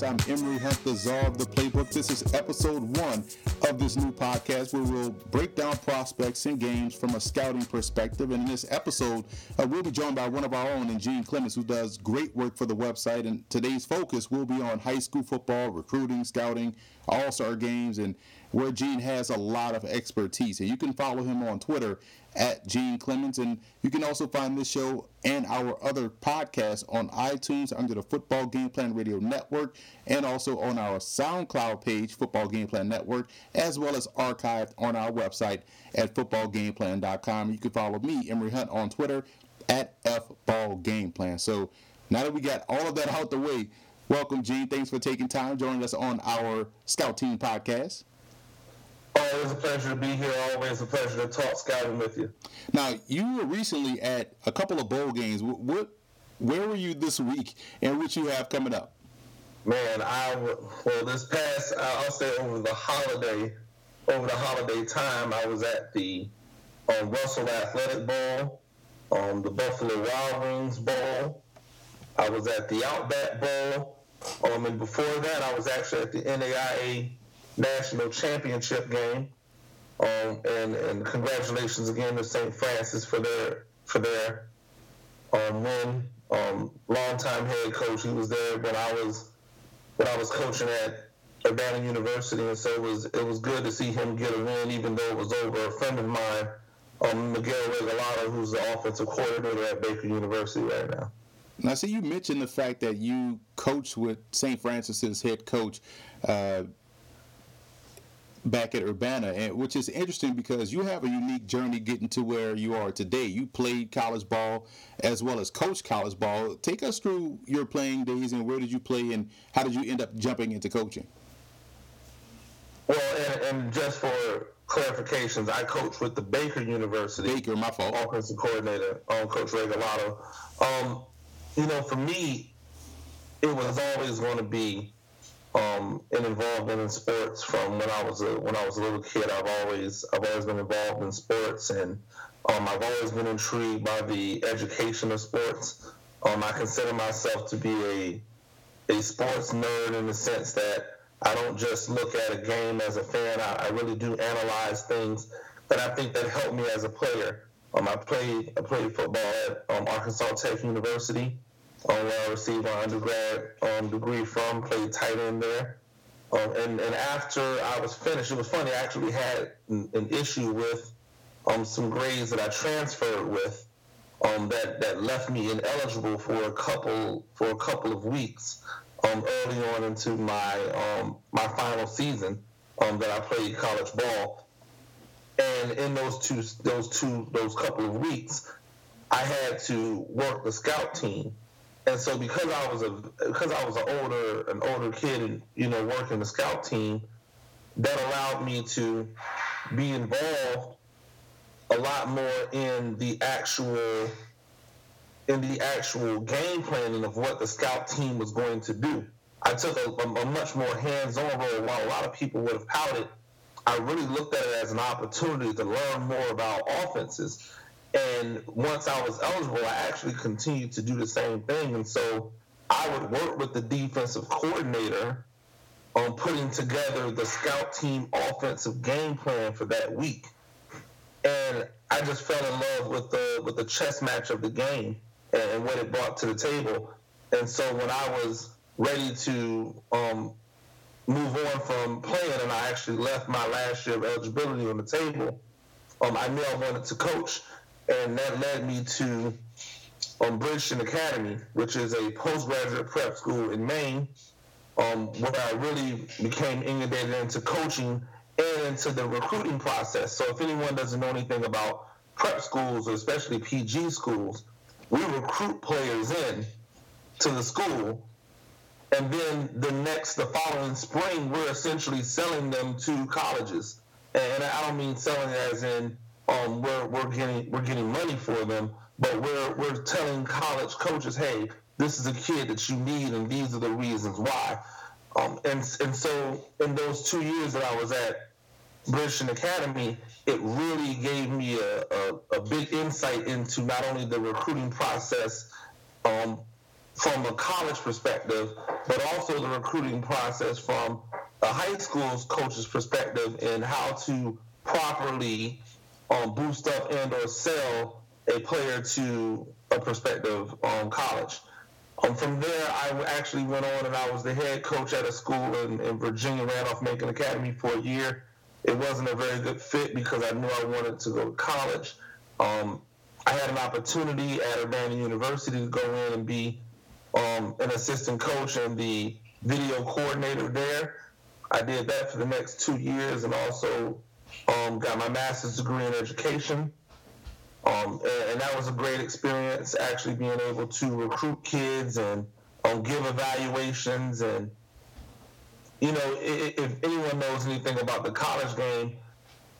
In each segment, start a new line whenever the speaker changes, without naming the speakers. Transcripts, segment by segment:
Podcast. I'm Emory Hunt, the czar of the playbook. This is episode one of this new podcast where we'll break down prospects and games from a scouting perspective. And in this episode, uh, we'll be joined by one of our own, Gene Clements, who does great work for the website. And today's focus will be on high school football, recruiting, scouting, all star games, and where Gene has a lot of expertise. And you can follow him on Twitter at Gene Clements. And you can also find this show and our other podcasts on iTunes under the Football Game Plan Radio Network and also on our SoundCloud page, Football Game Plan Network, as well as archived on our website at footballgameplan.com. You can follow me, Emory Hunt, on Twitter at FBallGamePlan. So now that we got all of that out the way, welcome, Gene. Thanks for taking time joining us on our Scout Team podcast.
Always a pleasure to be here. Always a pleasure to talk scouting with you.
Now, you were recently at a couple of bowl games. What, where were you this week, and what you have coming up?
Man, I well this past I'll say over the holiday, over the holiday time, I was at the um, Russell Athletic Bowl, um, the Buffalo Wild Wings Bowl. I was at the Outback Bowl, um, and before that, I was actually at the NAIA national championship game. Um, and, and congratulations again to St. Francis for their for their um, win. Um, longtime head coach, he was there when I was when I was coaching at Urbana University, and so it was it was good to see him get a win, even though it was over. A friend of mine, um, Miguel Regalado, who's the offensive coordinator at Baker University right now.
Now, see, you mentioned the fact that you coached with St. Francis's head coach. Uh, back at Urbana, and which is interesting because you have a unique journey getting to where you are today. You played college ball as well as coach college ball. Take us through your playing days and where did you play and how did you end up jumping into coaching?
Well, and, and just for clarifications, I coach with the Baker University.
Baker, my fault.
Offensive coordinator, um, Coach Regalado. Um, you know, for me, it was always going to be um, and involvement in sports from when I was a when I was a little kid. I've always I've always been involved in sports, and um, I've always been intrigued by the education of sports. Um, I consider myself to be a a sports nerd in the sense that I don't just look at a game as a fan. I, I really do analyze things that I think that helped me as a player. Um, I played I played football at um, Arkansas Tech University um, where I received my undergrad um, degree from, played tight end there. Um, and, and after I was finished, it was funny, I actually had an, an issue with um, some grades that I transferred with um, that, that left me ineligible for a couple for a couple of weeks um, early on into my um, my final season um, that I played college ball. And in those two those two those couple of weeks, I had to work the scout team and so because I was a because I was an older an older kid and you know working the scout team, that allowed me to be involved a lot more in the actual in the actual game planning of what the scout team was going to do. I took a, a, a much more hands-on role. While a lot of people would have pouted, I really looked at it as an opportunity to learn more about offenses and once I was eligible, I actually continued to do the same thing. And so I would work with the defensive coordinator on putting together the scout team offensive game plan for that week. And I just fell in love with the with the chess match of the game and what it brought to the table. And so when I was ready to um, move on from playing, and I actually left my last year of eligibility on the table, um, I knew I wanted to coach and that led me to um, Bridgton Academy, which is a postgraduate prep school in Maine, um, where I really became inundated into coaching and into the recruiting process. So if anyone doesn't know anything about prep schools, especially PG schools, we recruit players in to the school, and then the next, the following spring, we're essentially selling them to colleges. And I don't mean selling as in um, we're, we're getting we're getting money for them, but we're we're telling college coaches, hey, this is a kid that you need, and these are the reasons why. Um, and and so in those two years that I was at Bridgton Academy, it really gave me a, a, a, big insight into not only the recruiting process um, from a college perspective, but also the recruiting process from a high school's coach's perspective and how to properly um, boost up and or sell a player to a prospective um, college. Um, from there, I actually went on and I was the head coach at a school in, in Virginia, Randolph Macon Academy for a year. It wasn't a very good fit because I knew I wanted to go to college. Um, I had an opportunity at Urbana University to go in and be um, an assistant coach and the video coordinator there. I did that for the next two years and also um, got my master's degree in education. Um, and, and, that was a great experience, actually being able to recruit kids and um, give evaluations. And, you know, if, if, anyone knows anything about the college game,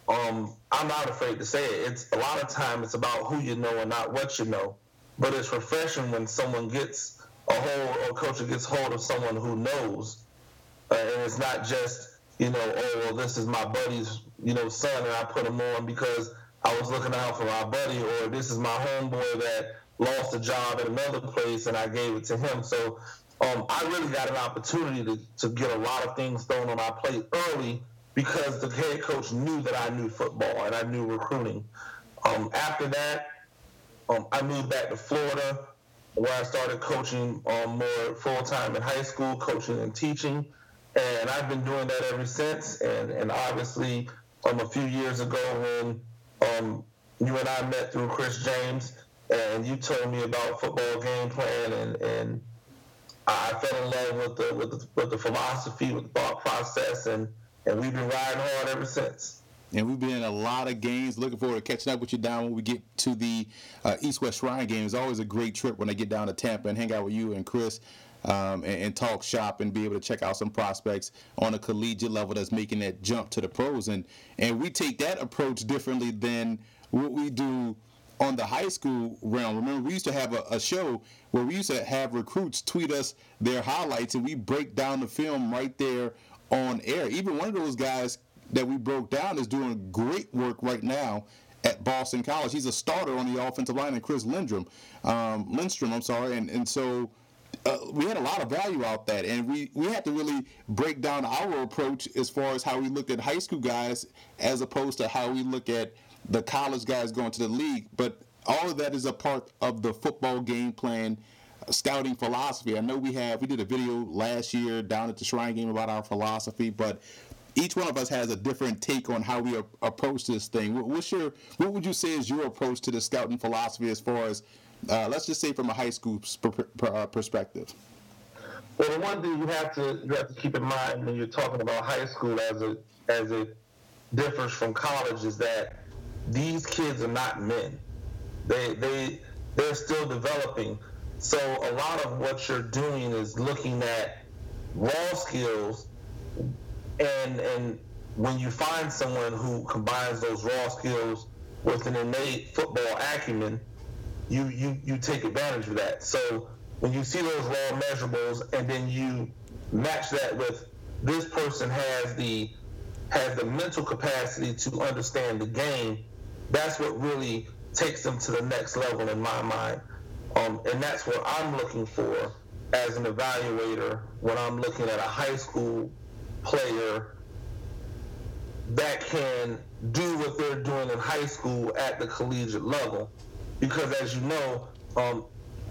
um, I'm not afraid to say it. It's a lot of time it's about who you know and not what you know. But it's refreshing when someone gets a hold, or a coach gets hold of someone who knows, uh, and it's not just you know, oh well, this is my buddy's you know son, and I put him on because I was looking out for my buddy, or this is my homeboy that lost a job at another place and I gave it to him. So um, I really got an opportunity to, to get a lot of things thrown on my plate early because the head coach knew that I knew football and I knew recruiting. Um, after that, um, I moved back to Florida where I started coaching um, more full time in high school, coaching and teaching. And I've been doing that ever since. And, and obviously, um, a few years ago when um, you and I met through Chris James, and you told me about football game plan, and, and I fell in love with the, with the with the philosophy, with the thought process, and and we've been riding hard ever since.
And we've been in a lot of games. Looking forward to catching up with you down when we get to the uh, East West Shrine game. It's always a great trip when I get down to Tampa and hang out with you and Chris um, and, and, talk shop and be able to check out some prospects on a collegiate level that's making that jump to the pros. And and we take that approach differently than what we do on the high school realm. Remember, we used to have a, a, show where we used to have recruits tweet us their highlights, and we break down the film right there on air. Even one of those guys that we broke down is doing great work right now at Boston College. He's a starter on the offensive line, and Chris Lindstrom, um, Lindstrom, I'm sorry, and and so uh, we had a lot of value out that, and we we had to really break down our approach as far as how we looked at high school guys as opposed to how we look at the college guys going to the league. But all of that is a part of the football game plan uh, scouting philosophy. I know we have we did a video last year down at the Shrine game about our philosophy, but each one of us has a different take on how we approach this thing. What's your what would you say is your approach to the scouting philosophy as far as uh, let's just say from a high school uh, perspective.
Well, the one thing you have to you have to keep in mind when you're talking about high school as it as it differs from college is that these kids are not men. They they they're still developing. So a lot of what you're doing is looking at raw skills and and when you find someone who combines those raw skills with an innate football acumen, you you you take advantage of that. So when you see those raw measurables and then you match that with this person has the has the mental capacity to understand the game, that's what really takes them to the next level in my mind. Um, and that's what I'm looking for as an evaluator when I'm looking at a high school player that can do what they're doing in high school at the collegiate level because as you know, um,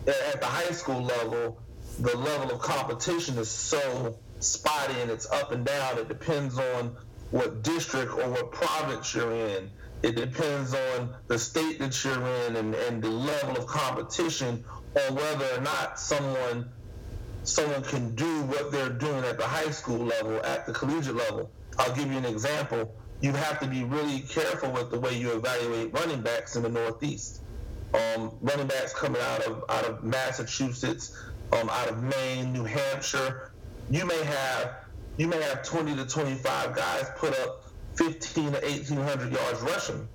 at the high school level, the level of competition is so spotty and it's up and down. It depends on what district or what province you're in. It depends on the state that you're in and, and the level of competition on whether or not someone someone can do what they're doing at the high school level, at the collegiate level. I'll give you an example. You have to be really careful with the way you evaluate running backs in the Northeast um, running backs coming out of out of Massachusetts, um, out of Maine, New Hampshire. You may have you may have 20 to 25 guys put up 15 to 1800 yards rushing,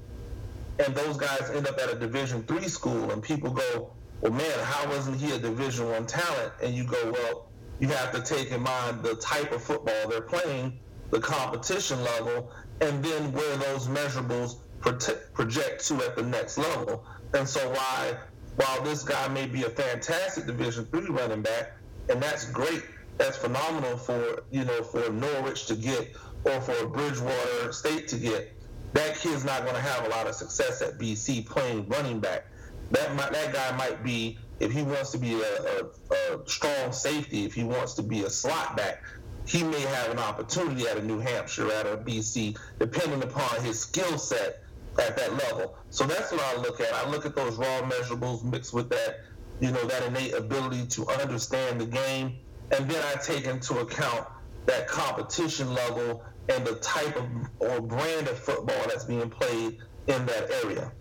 and those guys end up at a Division three school, and people go, "Well, man, how wasn't he a Division one talent?" And you go, "Well, you have to take in mind the type of football they're playing, the competition level, and then where those measurables project to at the next level." And so why while this guy may be a fantastic Division three running back, and that's great, that's phenomenal for you know for Norwich to get or for Bridgewater State to get. That kid's not going to have a lot of success at BC playing running back. That might, that guy might be if he wants to be a, a, a strong safety, if he wants to be a slot back, he may have an opportunity at a New Hampshire, at a BC, depending upon his skill set at that level. So that's what I look at. I look at those raw measurables mixed with that, you know, that innate ability to understand the game, and then I take into account that competition level and the type of or brand of football that's being played in that area.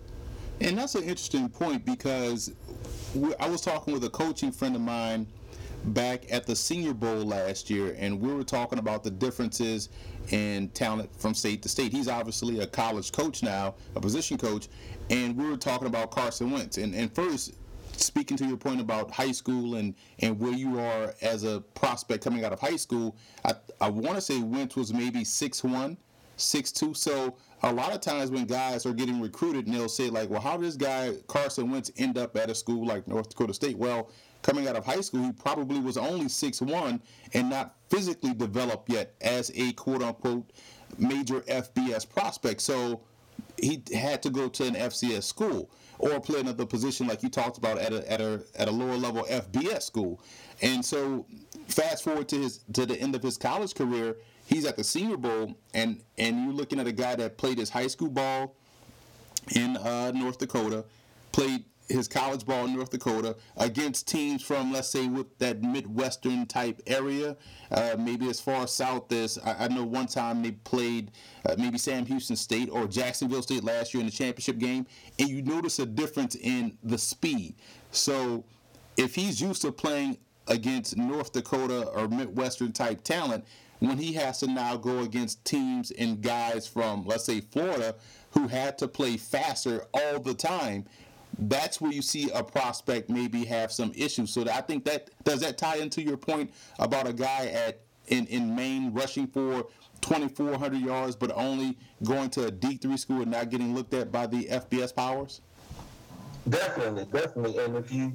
And that's an interesting point because I was talking with a coaching friend of mine back at the Senior Bowl last year, and we were talking about the differences in talent from state to state. He's obviously a college coach now, a position coach, and we were talking about Carson Wentz. And, and first, speaking to your point about high school and, and where you are as a prospect coming out of high school, I, I want to say Wentz was maybe 6'1, 6'2. So a lot of times when guys are getting recruited and they'll say, like, well, how did this guy, Carson Wentz, end up at a school like North Dakota State? Well, coming out of high school, he probably was only 6'1 and not physically developed yet as a quote unquote major FBS prospect. So he had to go to an FCS school or play another position like you talked about at a, at a, at a lower level FBS school. And so fast forward to his to the end of his college career, he's at the Senior Bowl, and and you're looking at a guy that played his high school ball in uh, North Dakota, played his college ball in North Dakota against teams from, let's say, with that Midwestern type area, uh, maybe as far south as I, I know one time they played uh, maybe Sam Houston State or Jacksonville State last year in the championship game, and you notice a difference in the speed. So if he's used to playing against North Dakota or Midwestern type talent, when he has to now go against teams and guys from, let's say, Florida, who had to play faster all the time, that's where you see a prospect maybe have some issues. So I think that does that tie into your point about a guy at in in Maine rushing for 2,400 yards, but only going to a D3 school and not getting looked at by the FBS powers.
Definitely, definitely, and if you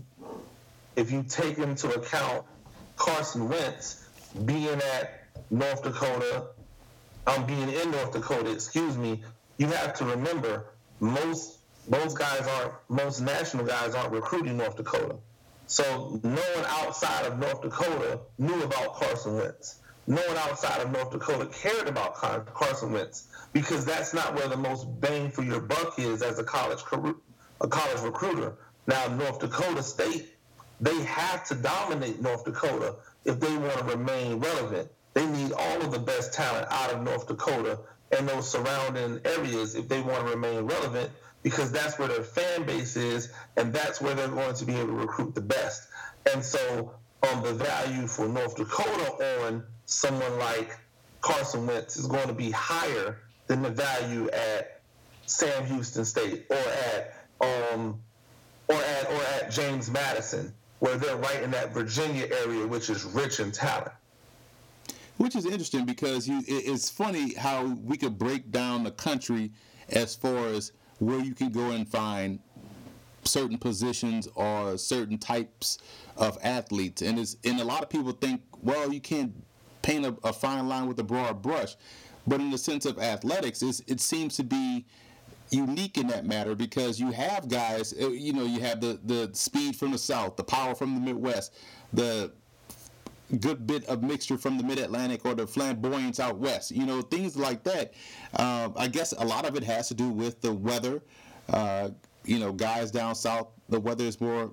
if you take into account Carson Wentz being at North Dakota, I'm um, being in North Dakota, excuse me, you have to remember most most guys aren't, most national guys aren't recruiting North Dakota. So no one outside of North Dakota knew about Carson Wentz. No one outside of North Dakota cared about Carson Wentz because that's not where the most bang for your buck is as a college a college recruiter. Now North Dakota State, they have to dominate North Dakota if they want to remain relevant. They need all of the best talent out of North Dakota and those surrounding areas if they want to remain relevant because that's where their fan base is and that's where they're going to be able to recruit the best. And so um, the value for North Dakota on someone like Carson Wentz is going to be higher than the value at Sam Houston State or at um, or at or at James Madison, where they're right in that Virginia area, which is rich in talent.
Which is interesting because you, it's funny how we could break down the country as far as where you can go and find certain positions or certain types of athletes. And it's and a lot of people think, well, you can't paint a, a fine line with a broad brush. But in the sense of athletics, it seems to be unique in that matter because you have guys, uh, you know, you have the, the speed from the South, the power from the Midwest, the good bit of mixture from the mid Atlantic or the flamboyance out west. You know, things like that. Uh, I guess a lot of it has to do with the weather. Uh, you know, guys down south, the weather is more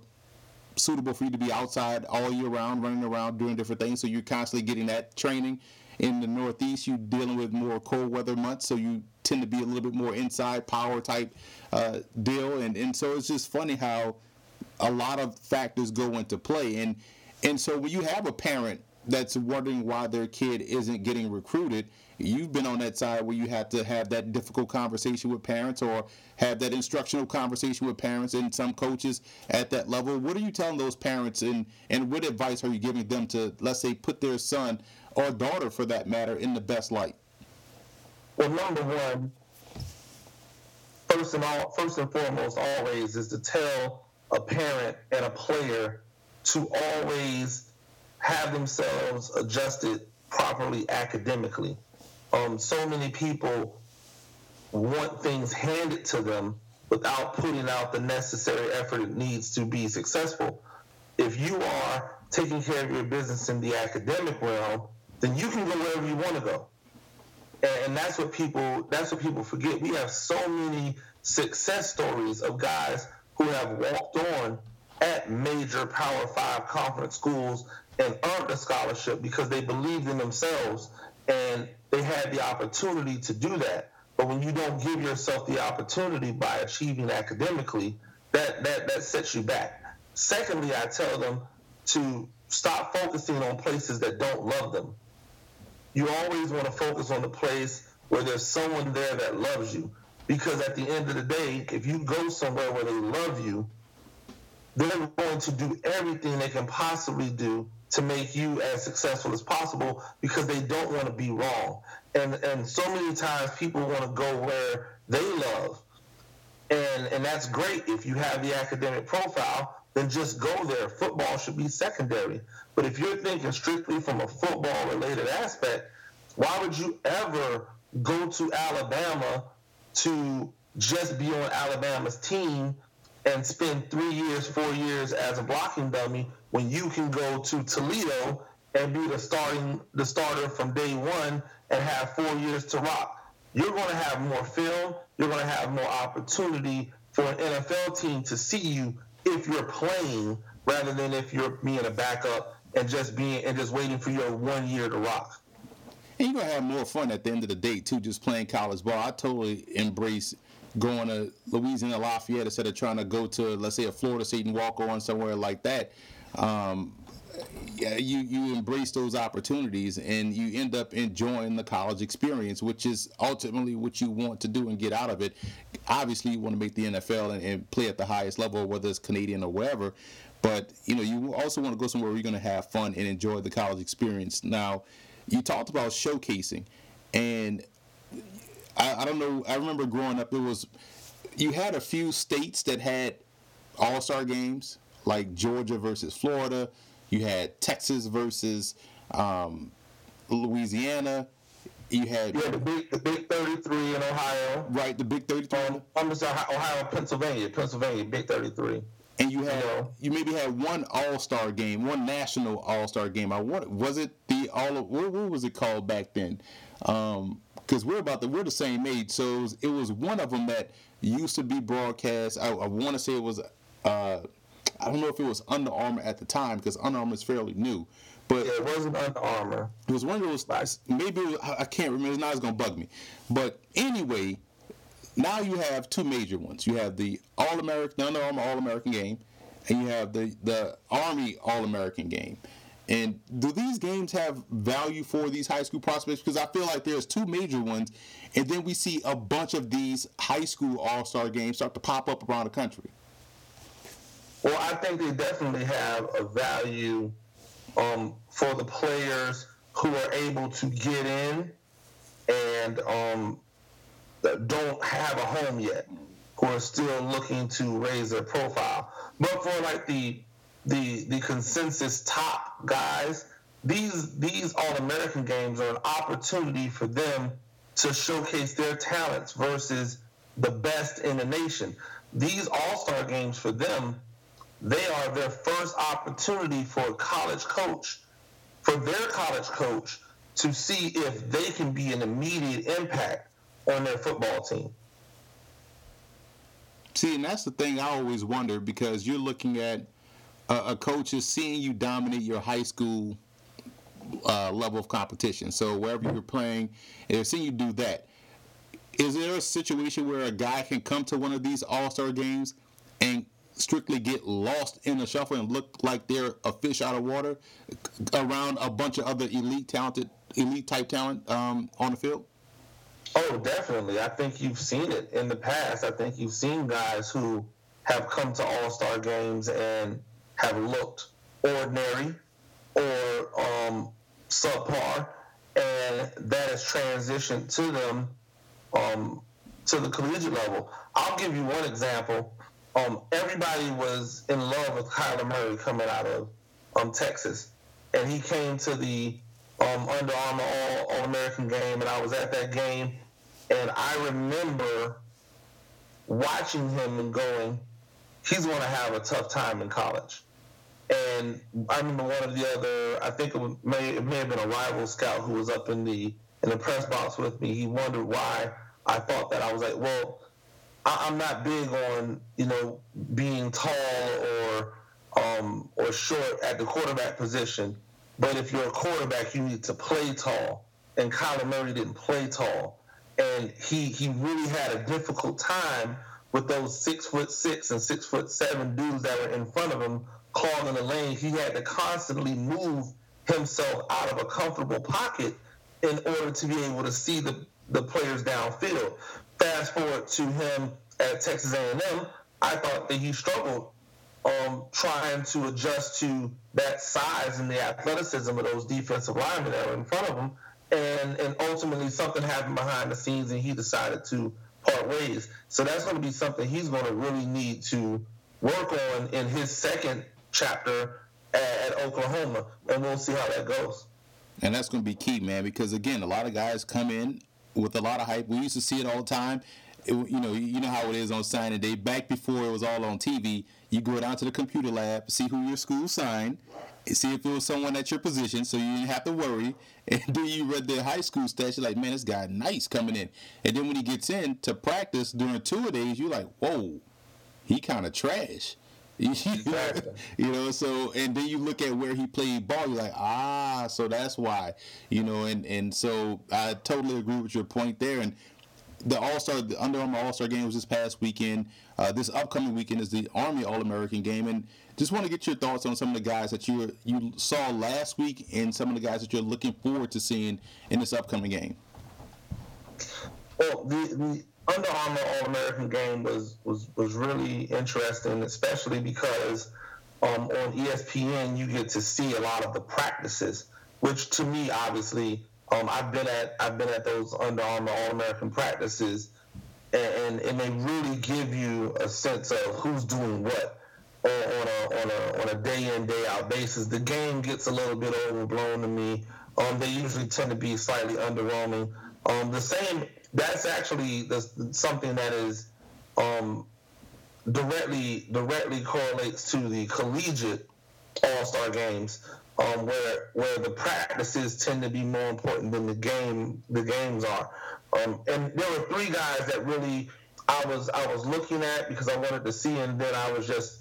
suitable for you to be outside all year round, running around, doing different things. So you're constantly getting that training. In the Northeast, you're dealing with more cold weather months, so you tend to be a little bit more inside power type uh, deal. And, and so it's just funny how a lot of factors go into play. And and so when you have a parent that's wondering why their kid isn't getting recruited, you've been on that side where you have to have that difficult conversation with parents or have that instructional conversation with parents and some coaches at that level. What are you telling those parents and, and what advice are you giving them to, let's say, put their son or daughter for that matter in the best light?
Well, number one, first and all, first and foremost, always is to tell a parent and a player to always have themselves adjusted properly academically. Um, so many people want things handed to them without putting out the necessary effort it needs to be successful. If you are taking care of your business in the academic realm, then you can go wherever you want to go. And, and that's what people that's what people forget. We have so many success stories of guys who have walked on at major Power Five conference schools and earned a scholarship because they believed in themselves and they had the opportunity to do that. But when you don't give yourself the opportunity by achieving academically, that, that, that sets you back. Secondly, I tell them to stop focusing on places that don't love them. You always want to focus on the place where there's someone there that loves you. Because at the end of the day, if you go somewhere where they love you, they're going to do everything they can possibly do to make you as successful as possible because they don't want to be wrong. And and so many times people want to go where they love. And and that's great if you have the academic profile, then just go there. Football should be secondary. But if you're thinking strictly from a football related aspect, why would you ever go to Alabama to just be on Alabama's team and spend three years, four years as a blocking dummy when you can go to Toledo and be the starting the starter from day one and have four years to rock. You're going to have more film. You're going to have more opportunity for an NFL team to see you if you're playing rather than if you're being a backup and just being and just waiting for your one year to rock.
And you're gonna have more fun at the end of the day too, just playing college ball. I totally embrace going to Louisiana Lafayette instead of trying to go to let's say a Florida State and walk on somewhere like that. Um, you you embrace those opportunities and you end up enjoying the college experience, which is ultimately what you want to do and get out of it. Obviously, you want to make the NFL and, and play at the highest level, whether it's Canadian or wherever. But you know, you also want to go somewhere where you're going to have fun and enjoy the college experience. Now, you talked about showcasing, and I, I don't know. I remember growing up, it was you had a few states that had All Star games, like Georgia versus Florida. You had Texas versus um, Louisiana. You had
yeah, the big the big thirty three in Ohio.
Right, the big thirty three.
Um, I'm sorry, Ohio, Pennsylvania, Pennsylvania, big thirty three.
And you had you, you maybe had one All Star game, one national All Star game. I want was it the all of what, what was it called back then? Um, because we're about the we're the same age. So it was, it was, one of them that used to be broadcast. I, I want to say it was. Uh, I don't know if it was Under Armour at the time because Under Armour is fairly new. But
yeah, it wasn't Under Armour.
It was one of those. Maybe was, I can't remember. Now it's gonna bug me. But anyway, now you have two major ones. You have the All American, Under Armour All American game, and you have the the Army All American game. And do these games have value for these high school prospects? Because I feel like there's two major ones, and then we see a bunch of these high school all star games start to pop up around the country.
Well, I think they definitely have a value um, for the players who are able to get in and um, don't have a home yet, who are still looking to raise their profile. But for like the the the consensus top guys, these these All American games are an opportunity for them to showcase their talents versus the best in the nation. These All Star games for them, they are their first opportunity for a college coach, for their college coach to see if they can be an immediate impact on their football team.
See, and that's the thing I always wonder because you're looking at a, a coach is seeing you dominate your high school uh, level of competition. So wherever you're playing, they're seeing you do that. Is there a situation where a guy can come to one of these All Star games and strictly get lost in the shuffle and look like they're a fish out of water around a bunch of other elite talented, elite type talent um, on the field?
Oh, definitely. I think you've seen it in the past. I think you've seen guys who have come to All Star games and have looked ordinary or um, subpar, and that has transitioned to them um, to the collegiate level. I'll give you one example. um, everybody was in love with Kyler Murray coming out of um, Texas, and he came to the um, Under Armour All, All American game, and I was at that game, and I remember watching him and going, he's going to have a tough time in college. And I remember one of the other, I think it may, it may have been a rival scout who was up in the in the press box with me. He wondered why I thought that. I was like, well, I, am not big on you know being tall or um, or short at the quarterback position. But if you're a quarterback, you need to play tall. And Kyler Murray didn't play tall, and he he really had a difficult time with those six foot six and six foot seven dudes that were in front of him clogging the lane. He had to constantly move himself out of a comfortable pocket in order to be able to see the, the players downfield. Fast forward to him at Texas A&M, I thought that he struggled um, trying to adjust to that size and the athleticism of those defensive linemen that were in front of him. And, and ultimately, something happened behind the scenes, and he decided to part ways. So that's going to be something he's going to really need to work on in his second chapter at, at Oklahoma, and we'll see how that goes.
And that's going to be key, man, because again, a lot of guys come in with a lot of hype. We used to see it all the time. It, you know, you know how it is on signing day. Back before it was all on TV, you go down to the computer lab, see who your school signed, see if it was someone at your position, so you didn't have to worry. And then you read their high school stats. You're like, man, this guy nice coming in. And then when he gets in to practice during two days, you're like, whoa, he kind of trash. you know, so and then you look at where he played ball, you're like, ah, so that's why, you know, and and so I totally agree with your point there. And the All Star, the Under Armour All Star game was this past weekend. Uh, this upcoming weekend is the Army All American game, and just want to get your thoughts on some of the guys that you you saw last week and some of the guys that you're looking forward to seeing in this upcoming game.
Well, the, the under Armour All American game was was was really interesting, especially because um, on ESPN you get to see a lot of the practices, which to me obviously um, I've been at I've been at those Under Armour All American practices, and, and they really give you a sense of who's doing what on, on a on a on a day in day out basis. The game gets a little bit overblown to me. Um, they usually tend to be slightly underwhelming. Um, the same that's actually something that is um, directly directly correlates to the collegiate All Star games, um, where where the practices tend to be more important than the game the games are. Um, and there were three guys that really I was I was looking at because I wanted to see, and then I was just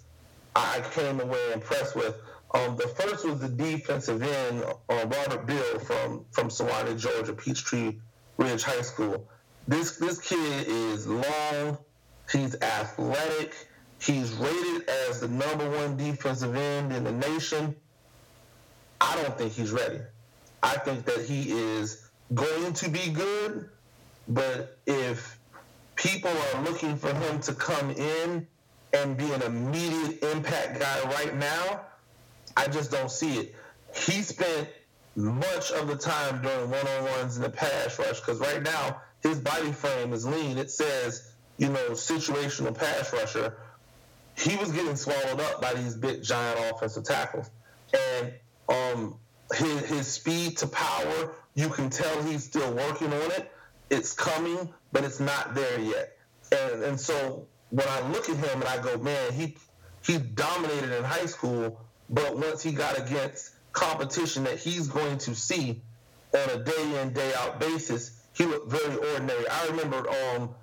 I came away impressed with. Um, the first was the defensive end, uh, Robert Beal from from Suwanee, Georgia, Peachtree Ridge High School. This this kid is long. He's athletic. He's rated as the number one defensive end in the nation. I don't think he's ready. I think that he is going to be good, but if people are looking for him to come in and be an immediate impact guy right now, I just don't see it. He spent much of the time during one-on-ones in the pass rush because right now his body frame is lean. It says, you know, situational pass rusher. He was getting swallowed up by these big giant offensive tackles. And um, his, his speed to power, you can tell he's still working on it. It's coming, but it's not there yet. And, and so when I look at him and I go, man, he he dominated in high school, but once he got against competition that he's going to see on a day in day out basis, he looked very ordinary. I remember um,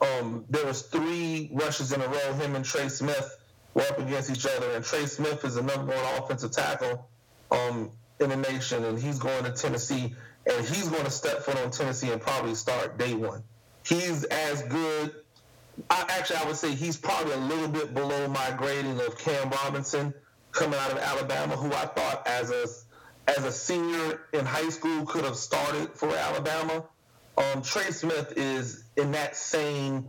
um, there was three rushes in a row. Him and Trey Smith were up against each other, and Trey Smith is the number one offensive tackle um, in the nation, and he's going to Tennessee, and he's going to step foot on Tennessee and probably start day one. He's as good. I, actually, I would say he's probably a little bit below my grading of Cam Robinson coming out of Alabama, who I thought as a as a senior in high school could have started for Alabama. Um, Trey Smith is in that same,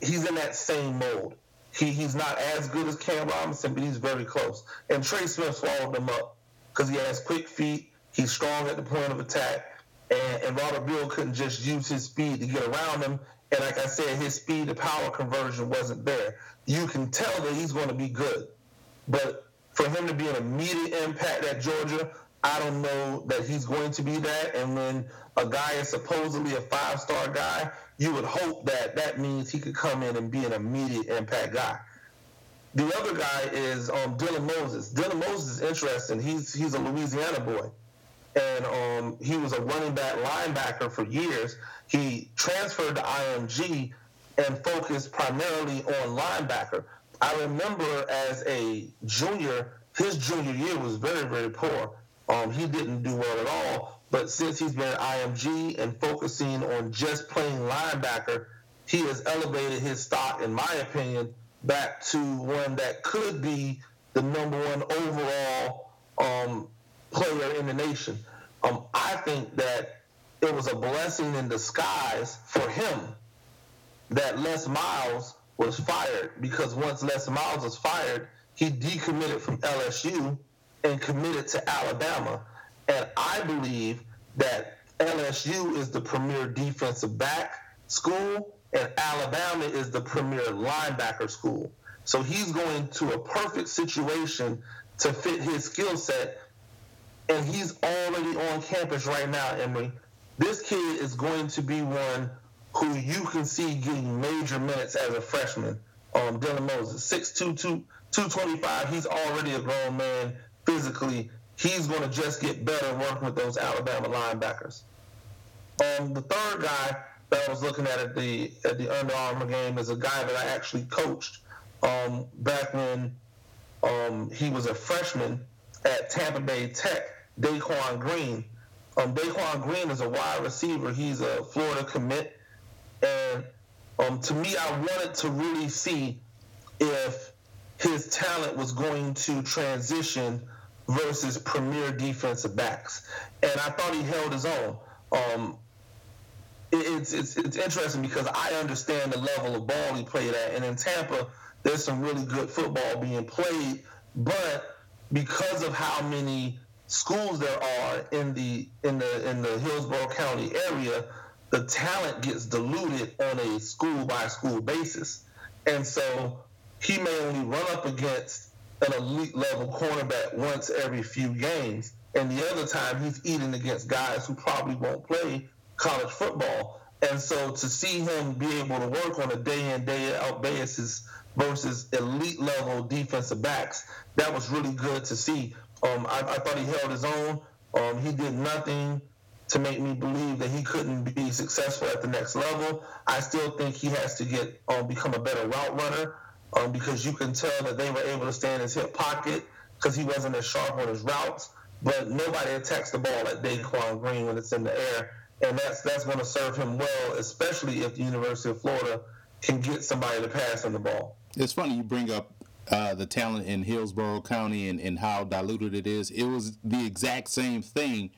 he's in that same mold. He, he's not as good as Cam Robinson, but he's very close. And Trey Smith swallowed him up because he has quick feet. He's strong at the point of attack. And, and Robert Beal couldn't just use his speed to get around him. And like I said, his speed to power conversion wasn't there. you can tell that he's going to be good. But for him to be an immediate impact at Georgia, I don't know that he's going to be that. And when a guy is supposedly a five star guy, you would hope that that means he could come in and be an immediate impact guy. The other guy is um, Dylan Moses. Dylan Moses is interesting. He's he's a Louisiana boy, and um, he was a running back linebacker for years. He transferred to IMG and focused primarily on linebacker. I remember as a junior, his junior year was very very poor. Um, he didn't do well at all. But since he's been at IMG and focusing on just playing linebacker, he has elevated his stock, in my opinion, back to one that could be the number one overall um, player in the nation. Um, I think that it was a blessing in disguise for him that Les Miles was fired because once Les Miles was fired, he decommitted from LSU and committed to Alabama. And I believe that LSU is the premier defensive back school and Alabama is the premier linebacker school. So he's going to a perfect situation to fit his skill set. And he's already on campus right now, Emory. This kid is going to be one who you can see getting major minutes as a freshman. Um, Dylan Moses, 6'2", 225. He's already a grown man physically. He's going to just get better working with those Alabama linebackers. Um, the third guy that I was looking at at the at the Under Armour game is a guy that I actually coached um, back when um, he was a freshman at Tampa Bay Tech, Daquon Green. Um, Daquon Green is a wide receiver. He's a Florida commit. And um, to me, I wanted to really see if his talent was going to transition versus premier defensive backs. And I thought he held his own. Um, it's, it's, it's interesting because I understand the level of ball he played at. And in Tampa, there's some really good football being played. But because of how many schools there are in the in the in the Hillsborough County area, the talent gets diluted on a school by school basis. And so he may only run up against an elite level cornerback once every few games. And the other time he's eating against guys who probably won't play college football. And so to see him be able to work on a day in, day out basis versus elite level defensive backs, that was really good to see. Um, I, I, thought he held his own. Um, he did nothing to make me believe that he couldn't be successful at the next level. I still think he has to get um, become a better route runner um, because you can tell that they were able to stay in his hip pocket because he wasn't as sharp on his routes. But nobody attacks the ball like Daquon Green when it's in the air, and that's that's going to serve him well, especially if the University of Florida can get somebody to pass on the ball.
It's funny you bring up uh, the talent in Hillsborough County and, and how diluted it is. It was the exact same thing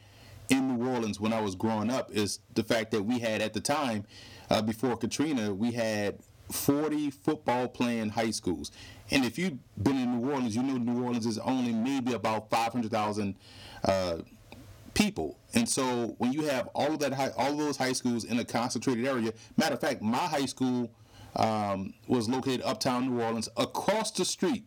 in New Orleans when I was growing up. Is the fact that we had at the time uh, before Katrina, we had 40 football playing high schools. And if you've been in New Orleans, you know New Orleans is only maybe about 500,000 uh, people. And so when you have all of that, high, all those high schools in a concentrated area, matter of fact, my high school um, was located uptown New Orleans. Across the street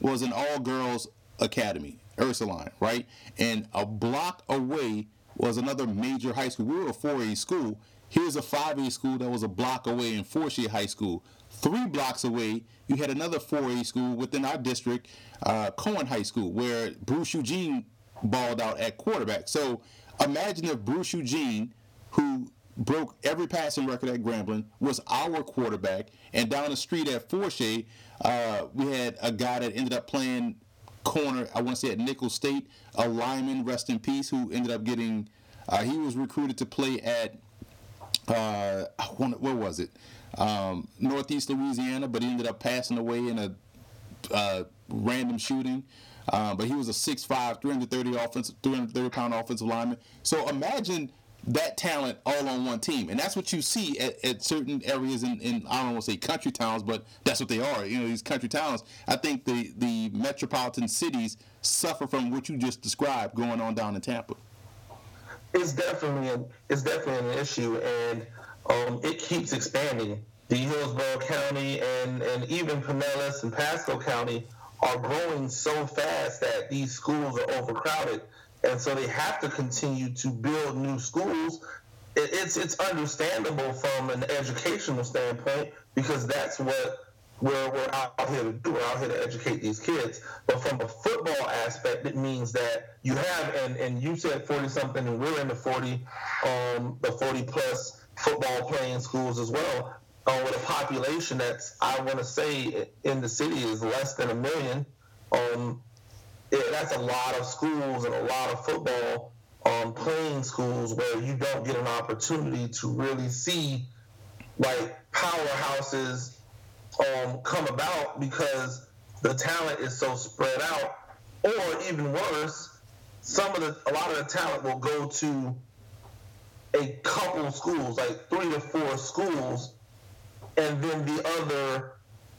was an all-girls academy, Ursuline, right? And a block away was another major high school. We were a 4A school, Here's a 5A school that was a block away in Fortier High School. Three blocks away, you had another 4A school within our district, uh, Cohen High School, where Bruce Eugene balled out at quarterback. So imagine if Bruce Eugene, who broke every passing record at Grambling, was our quarterback, and down the street at Fortier, uh, we had a guy that ended up playing corner, I want to say at Nicholls State, a lineman, rest in peace, who ended up getting, uh, he was recruited to play at uh, where was it? Um, Northeast Louisiana, but he ended up passing away in a uh, random shooting. Um, but he was a 6'5", 330 offensive, 330 pound offensive lineman. So imagine that talent all on one team, and that's what you see at, at certain areas in, in I don't want to say country towns, but that's what they are. You know, these country towns. I think the the metropolitan cities suffer from what you just described going on down in Tampa
it's definitely a, it's definitely an issue, and um, it keeps expanding. the Hillsborough County and, and even Pinellas and Pasco County are growing so fast that these schools are overcrowded. And so they have to continue to build new schools. it's, it's understandable from an educational standpoint because that's what we're, we're out here to do. We're out here to educate these kids. But from a football aspect, it means that you have, and, and you said 40 something, and we're in the 40, um, the 40 plus football playing schools as well uh, with a population that's I want to say in the city is less than a million. Um, it, that's a lot of schools and a lot of football um, playing schools where you don't get an opportunity to really see like powerhouses um, come about because the talent is so spread out. Or even worse, some of the a lot of the talent will go to a couple schools, like three to four schools, and then the other,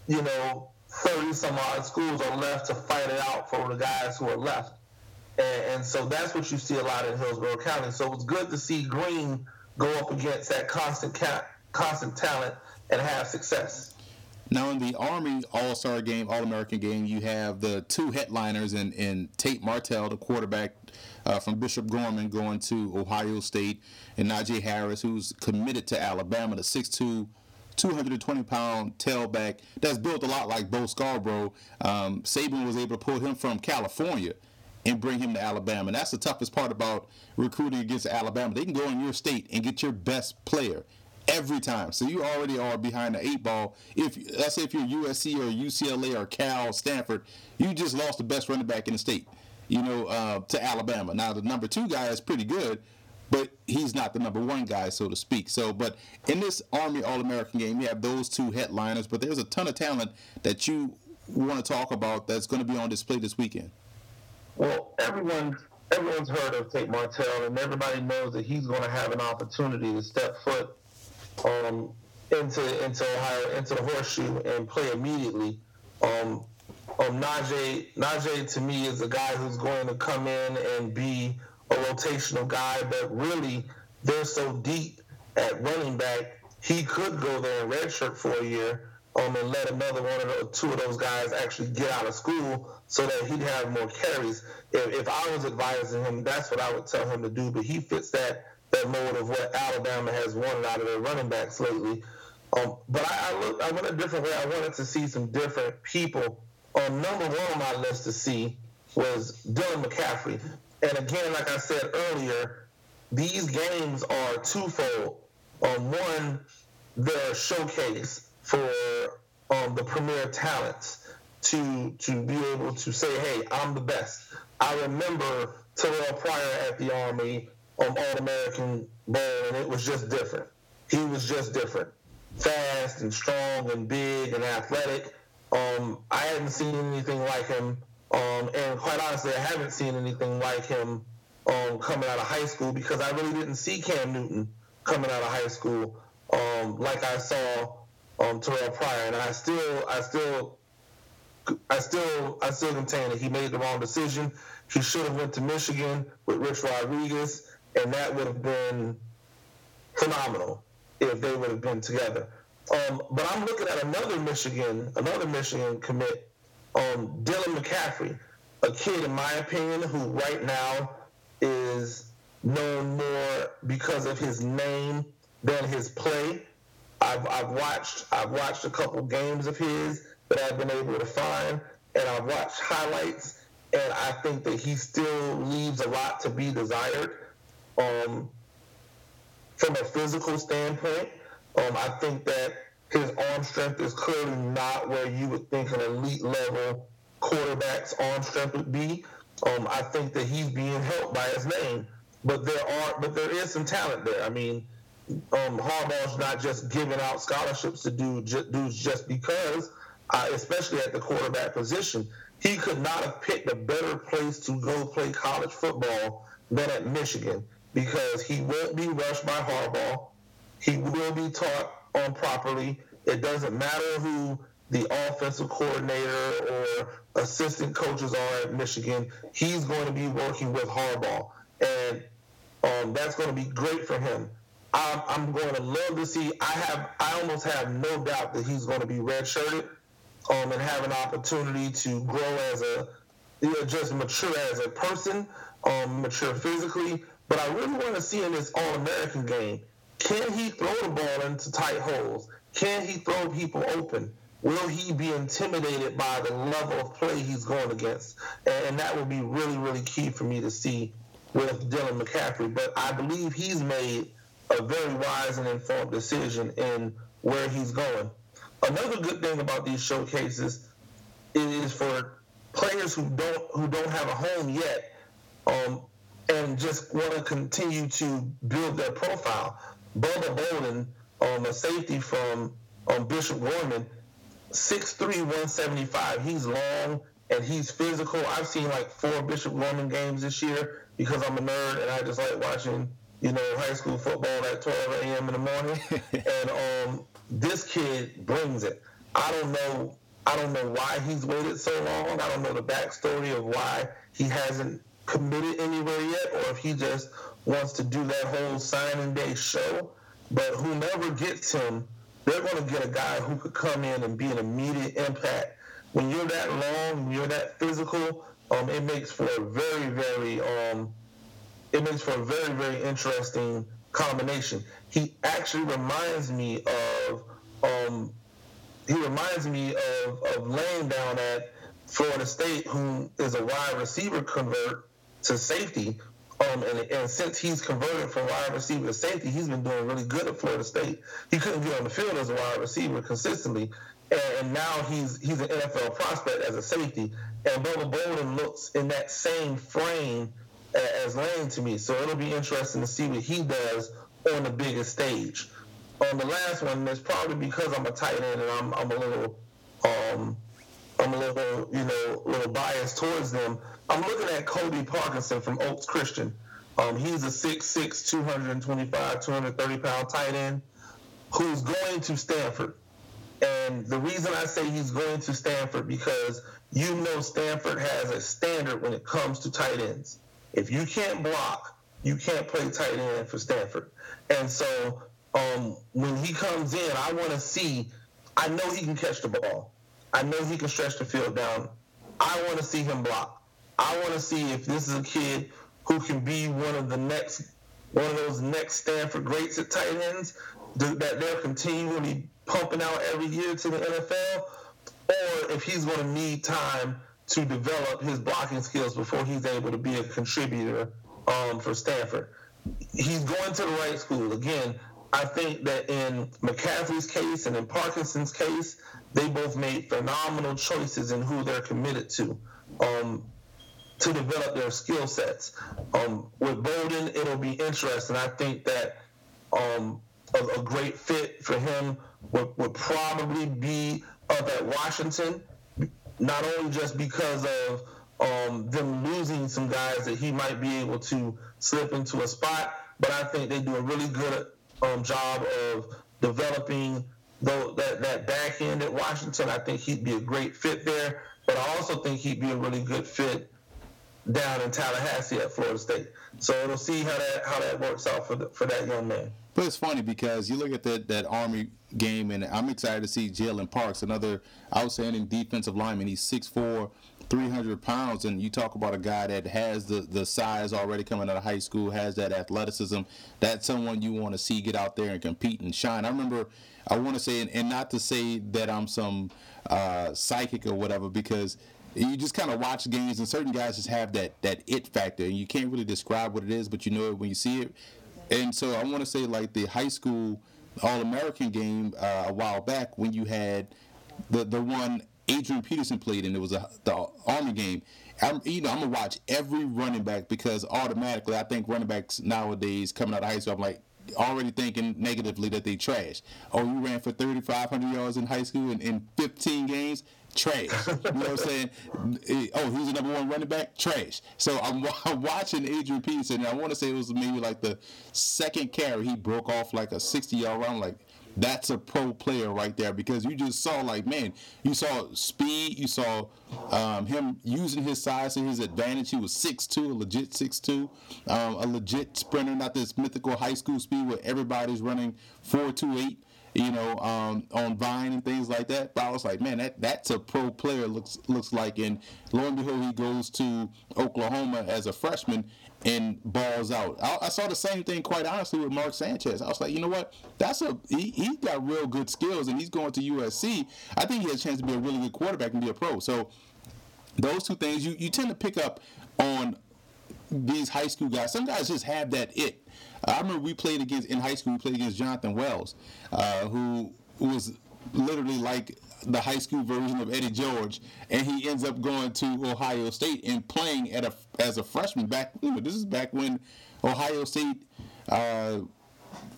you know, 30 some odd schools are left to fight it out for the guys who are left. And, and, so that's what you see a lot in Hillsborough County. So it's good to see Green go up against that constant cap, constant talent and have success.
Now, in the Army All Star game, All American game, you have the two headliners in, in Tate Martell, the quarterback uh, from Bishop Gorman, going to Ohio State, and Najee Harris, who's committed to Alabama, the 6'2 220 pound tailback that's built a lot like Bo Scarborough. Um, Saban was able to pull him from California and bring him to Alabama. And that's the toughest part about recruiting against Alabama. They can go in your state and get your best player every time. So you already are behind the eight ball. If let's say if you're USC or UCLA or Cal, Stanford, you just lost the best running back in the state. You know, uh, to Alabama. Now the number two guy is pretty good, but he's not the number one guy, so to speak. So, but in this Army All American game, you have those two headliners, but there's a ton of talent that you want to talk about that's going to be on display this weekend.
Well, everyone everyone's heard of Tate Martell, and everybody knows that he's going to have an opportunity to step foot um, into into Ohio, into the horseshoe, and play immediately. Um, um, Najee, Najee to me is a guy who's going to come in and be a rotational guy, but really they're so deep at running back, he could go there and redshirt for a year um, and let another one of two of those guys actually get out of school so that he'd have more carries. If, if I was advising him, that's what I would tell him to do. But he fits that that mold of what Alabama has wanted out of their running backs lately. Um, but I, I, look, I went a different way. I wanted to see some different people. Um, number one on my list to see was Dylan McCaffrey. And again, like I said earlier, these games are twofold. Um, one, they're a showcase for um, the premier talents to to be able to say, "Hey, I'm the best." I remember Terrell Pryor at the Army um, All American Bowl, and it was just different. He was just different, fast and strong and big and athletic. Um, I hadn't seen anything like him um, and quite honestly, I haven't seen anything like him um, coming out of high school because I really didn't see Cam Newton coming out of high school um, like I saw um, Terrell Pryor, and I still, I still, I still, I still maintain that he made the wrong decision. He should have went to Michigan with Rich Rodriguez, and that would have been phenomenal if they would have been together. Um, but I'm looking at another Michigan, another Michigan commit um, Dylan McCaffrey, a kid, in my opinion, who right now is known more because of his name than his play. I've, I've watched I've watched a couple games of his that I've been able to find, and I've watched highlights, and I think that he still leaves a lot to be desired. Um, from a physical standpoint, um, I think that his arm strength is clearly not where you would think an elite level quarterback's arm strength would be. Um, I think that he's being helped by his name, but there are, but there is some talent there. I mean, um, Harbaugh's not just giving out scholarships to dudes just because, uh, especially at the quarterback position. He could not have picked a better place to go play college football than at Michigan because he won't be rushed by Harbaugh. He will be taught on properly. It doesn't matter who the offensive coordinator or assistant coaches are at Michigan. He's going to be working with Harbaugh, and um, that's going to be great for him. I'm, I'm going to love to see. I have, I almost have no doubt that he's going to be redshirted, um, and have an opportunity to grow as a, you know, just mature as a person, um, mature physically. But I really want to see in this All-American game, can he throw the ball into tight holes? Can he throw people open? Will he be intimidated by the level of play he's going against? And that would be really, really key for me to see with Dylan McCaffrey. But I believe he's made a very wise and informed decision in where he's going. Another good thing about these showcases is for players who don't who don't have a home yet, um, and just want to continue to build their profile. Bubba Bolden, um, a safety from um, Bishop Gorman, 6'3", 175. He's long and he's physical. I've seen like four Bishop Gorman games this year because I'm a nerd and I just like watching, you know, high school football at 12 a.m. in the morning. and um, this kid brings it. I don't know. I don't know why he's waited so long. I don't know the backstory of why he hasn't committed anywhere yet, or if he just wants to do that whole signing day show. But whomever gets him, they're going to get a guy who could come in and be an immediate impact. When you're that long, you're that physical, um, it makes for a very, very, um, it makes for a very, very interesting combination. He actually reminds me of, um, he reminds me of, of laying down at Florida State, who is a wide receiver convert to safety. Um, and, and since he's converted from wide receiver to safety, he's been doing really good at Florida State. He couldn't get on the field as a wide receiver consistently, and now he's he's an NFL prospect as a safety. And Bubba Bolden looks in that same frame as Lane to me. So it'll be interesting to see what he does on the biggest stage. On the last one, it's probably because I'm a tight end and I'm, I'm a little um, I'm a little you know a little biased towards them. I'm looking at Colby Parkinson from Oaks Christian. Um, he's a 6'6", 225, 230 pound tight end who's going to Stanford. And the reason I say he's going to Stanford because you know Stanford has a standard when it comes to tight ends. If you can't block, you can't play tight end for Stanford. And so um, when he comes in, I want to see. I know he can catch the ball. I know he can stretch the field down. I want to see him block. I want to see if this is a kid who can be one of the next, one of those next Stanford greats at tight ends that they're continually pumping out every year to the NFL, or if he's going to need time to develop his blocking skills before he's able to be a contributor um, for Stanford. He's going to the right school. Again, I think that in McCaffrey's case and in Parkinson's case, they both made phenomenal choices in who they're committed to. Um, to develop their skill sets. Um, with Bolden, it'll be interesting. I think that um, a, a, great fit for him would, would probably be up at Washington, not only just because of um, them losing some guys that he might be able to slip into a spot, but I think they do a really good um, job of developing the, that, that back end at Washington. I think he'd be a great fit there, but I also think he'd be a really good fit down in Tallahassee at Florida State. So we'll see how that how that works out for the, for that young man.
But it's funny because you look at that that Army game, and I'm excited to see Jalen Parks, another outstanding defensive lineman. He's 6'4", 300 pounds, and you talk about a guy that has the the size already coming out of high school, has that athleticism. That's someone you want to see get out there and compete and shine. I remember, I want to say, and, and not to say that I'm some uh, psychic or whatever, because you just kind of watch games and certain guys just have that that it factor and you can't really describe what it is but you know it when you see it and so I want to say like the high school All American game uh, a while back when you had the the one Adrian Peterson played and it was a, the Army game. I'm, you know, I'm gonna watch every running back because automatically I think running backs nowadays coming out of high school, I'm like already thinking negatively that they trash. Oh, you ran for 3,500 yards in high school in, in 15 games trash. You know what I'm saying? Oh, he's the number one running back, trash. So I'm, I'm watching Adrian Peterson, and I want to say it was maybe like the second carry he broke off like a 60 yard run. Like, that's a pro player right there because you just saw like man, you saw speed, you saw um, him using his size to his advantage. He was six two, a legit six two, um, a legit sprinter, not this mythical high school speed where everybody's running four two eight you know, um, on Vine and things like that. But I was like, man, that that's a pro player looks looks like. And lo and behold, he goes to Oklahoma as a freshman and balls out. I, I, saw the same thing, quite honestly, with Mark Sanchez. I was like, you know what? That's a he, he got real good skills, and he's going to USC. I think he has a chance to be a really good quarterback and be a pro. So those two things you, you tend to pick up on these high school guys. Some guys just have that it. I remember we played against in high school. We played against Jonathan Wells, uh, who was literally like the high school version of Eddie George, and he ends up going to Ohio State and playing at a as a freshman. Back, you know, this is back when Ohio State, uh,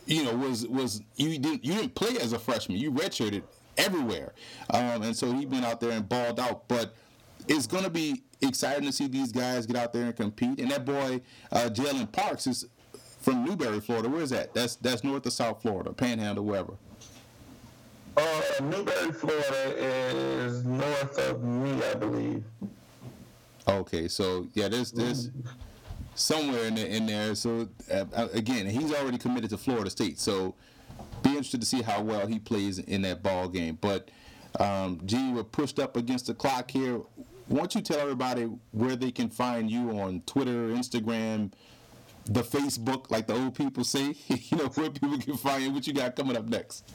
you know, was was you didn't you didn't play as a freshman. You redshirted everywhere, um, and so he been out there and balled out. But it's going to be exciting to see these guys get out there and compete. And that boy, uh, Jalen Parks, is from Newberry, Florida. Where is that? That's that's north of South Florida, Panhandle, wherever.
Uh, Newberry, Florida is north of me, I believe.
Okay, so yeah, there's this somewhere in there, in there. So uh, uh, again, he's already committed to Florida State. So be interested to see how well he plays in that ball game. But um, G, we're pushed up against the clock here. Why don't you tell everybody where they can find you on Twitter, Instagram, the Facebook, like the old people say? you know, where people can find you, what you got coming up next.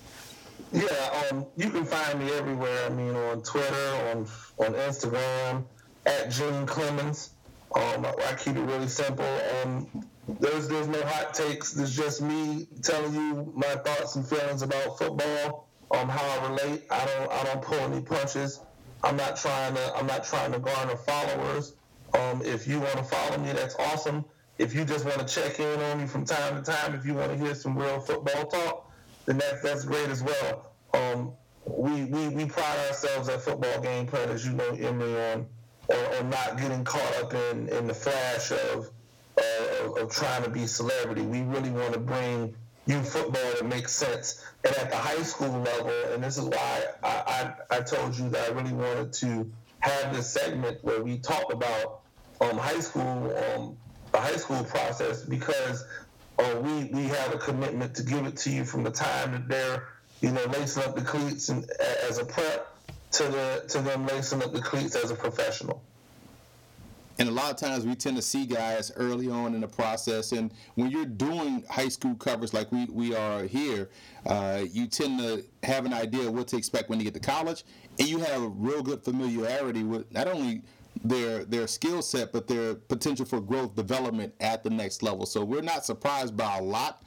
Yeah, um, you can find me everywhere. I mean, on Twitter, on on Instagram, at Gene Clemens. Um, I, I, keep it really simple. Um, there's there's no hot takes. There's just me telling you my thoughts and feelings about football. Um, how I relate. I don't I don't pull any punches. I'm not trying to I'm not trying to garner followers. Um, if you want to follow me, that's awesome. If you just want to check in on me from time to time, if you want to hear some real football talk, then that's that's great as well. Um, we, we we pride ourselves at football game plan, as you know, on, on, on not getting caught up in, in the flash of, uh, of, of trying to be celebrity. We really want to bring you football that makes sense. And at the high school level, and this is why I, I, I told you that I really wanted to have this segment where we talk about um, high school, um, the high school process, because uh, we we have a commitment to give it to you from the time that they're you know lacing up the cleats and, as a prep to the to them lacing up the cleats as a professional.
And a lot of times we tend to see guys early on in the process and when you're doing high school coverage like we, we are here uh, you tend to have an idea of what to expect when you get to college and you have a real good familiarity with not only their their skill set but their potential for growth development at the next level so we're not surprised by a lot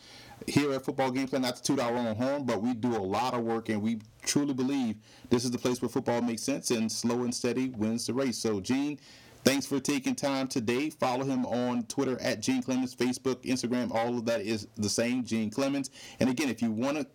here at Football Game Plan, not to toot our own horn, but we do a lot of work and we truly believe this is the place where football makes sense and slow and steady wins the race. So, Gene, Thanks for taking time today. Follow him on Twitter at Gene Clemens, Facebook, Instagram, all of that is the same, Gene Clemens. And again, if you want to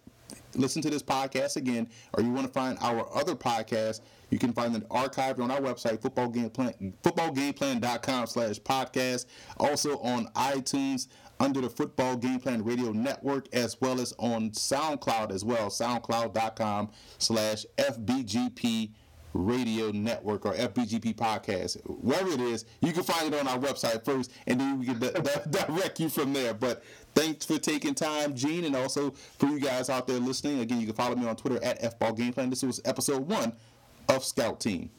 listen to this podcast again, or you want to find our other podcast, you can find them archived on our website, footballgameplan, footballgameplan.com slash podcast. Also on iTunes under the Football Game Plan Radio Network, as well as on SoundCloud as well, soundcloud.com slash FBGP Radio Network or FBGP Podcast, wherever it is. You can find it on our website first, and then we can d- d- direct you from there. But thanks for taking time, Gene, and also for you guys out there listening. Again, you can follow me on Twitter at fballgameplan. This was episode one of Scout Team.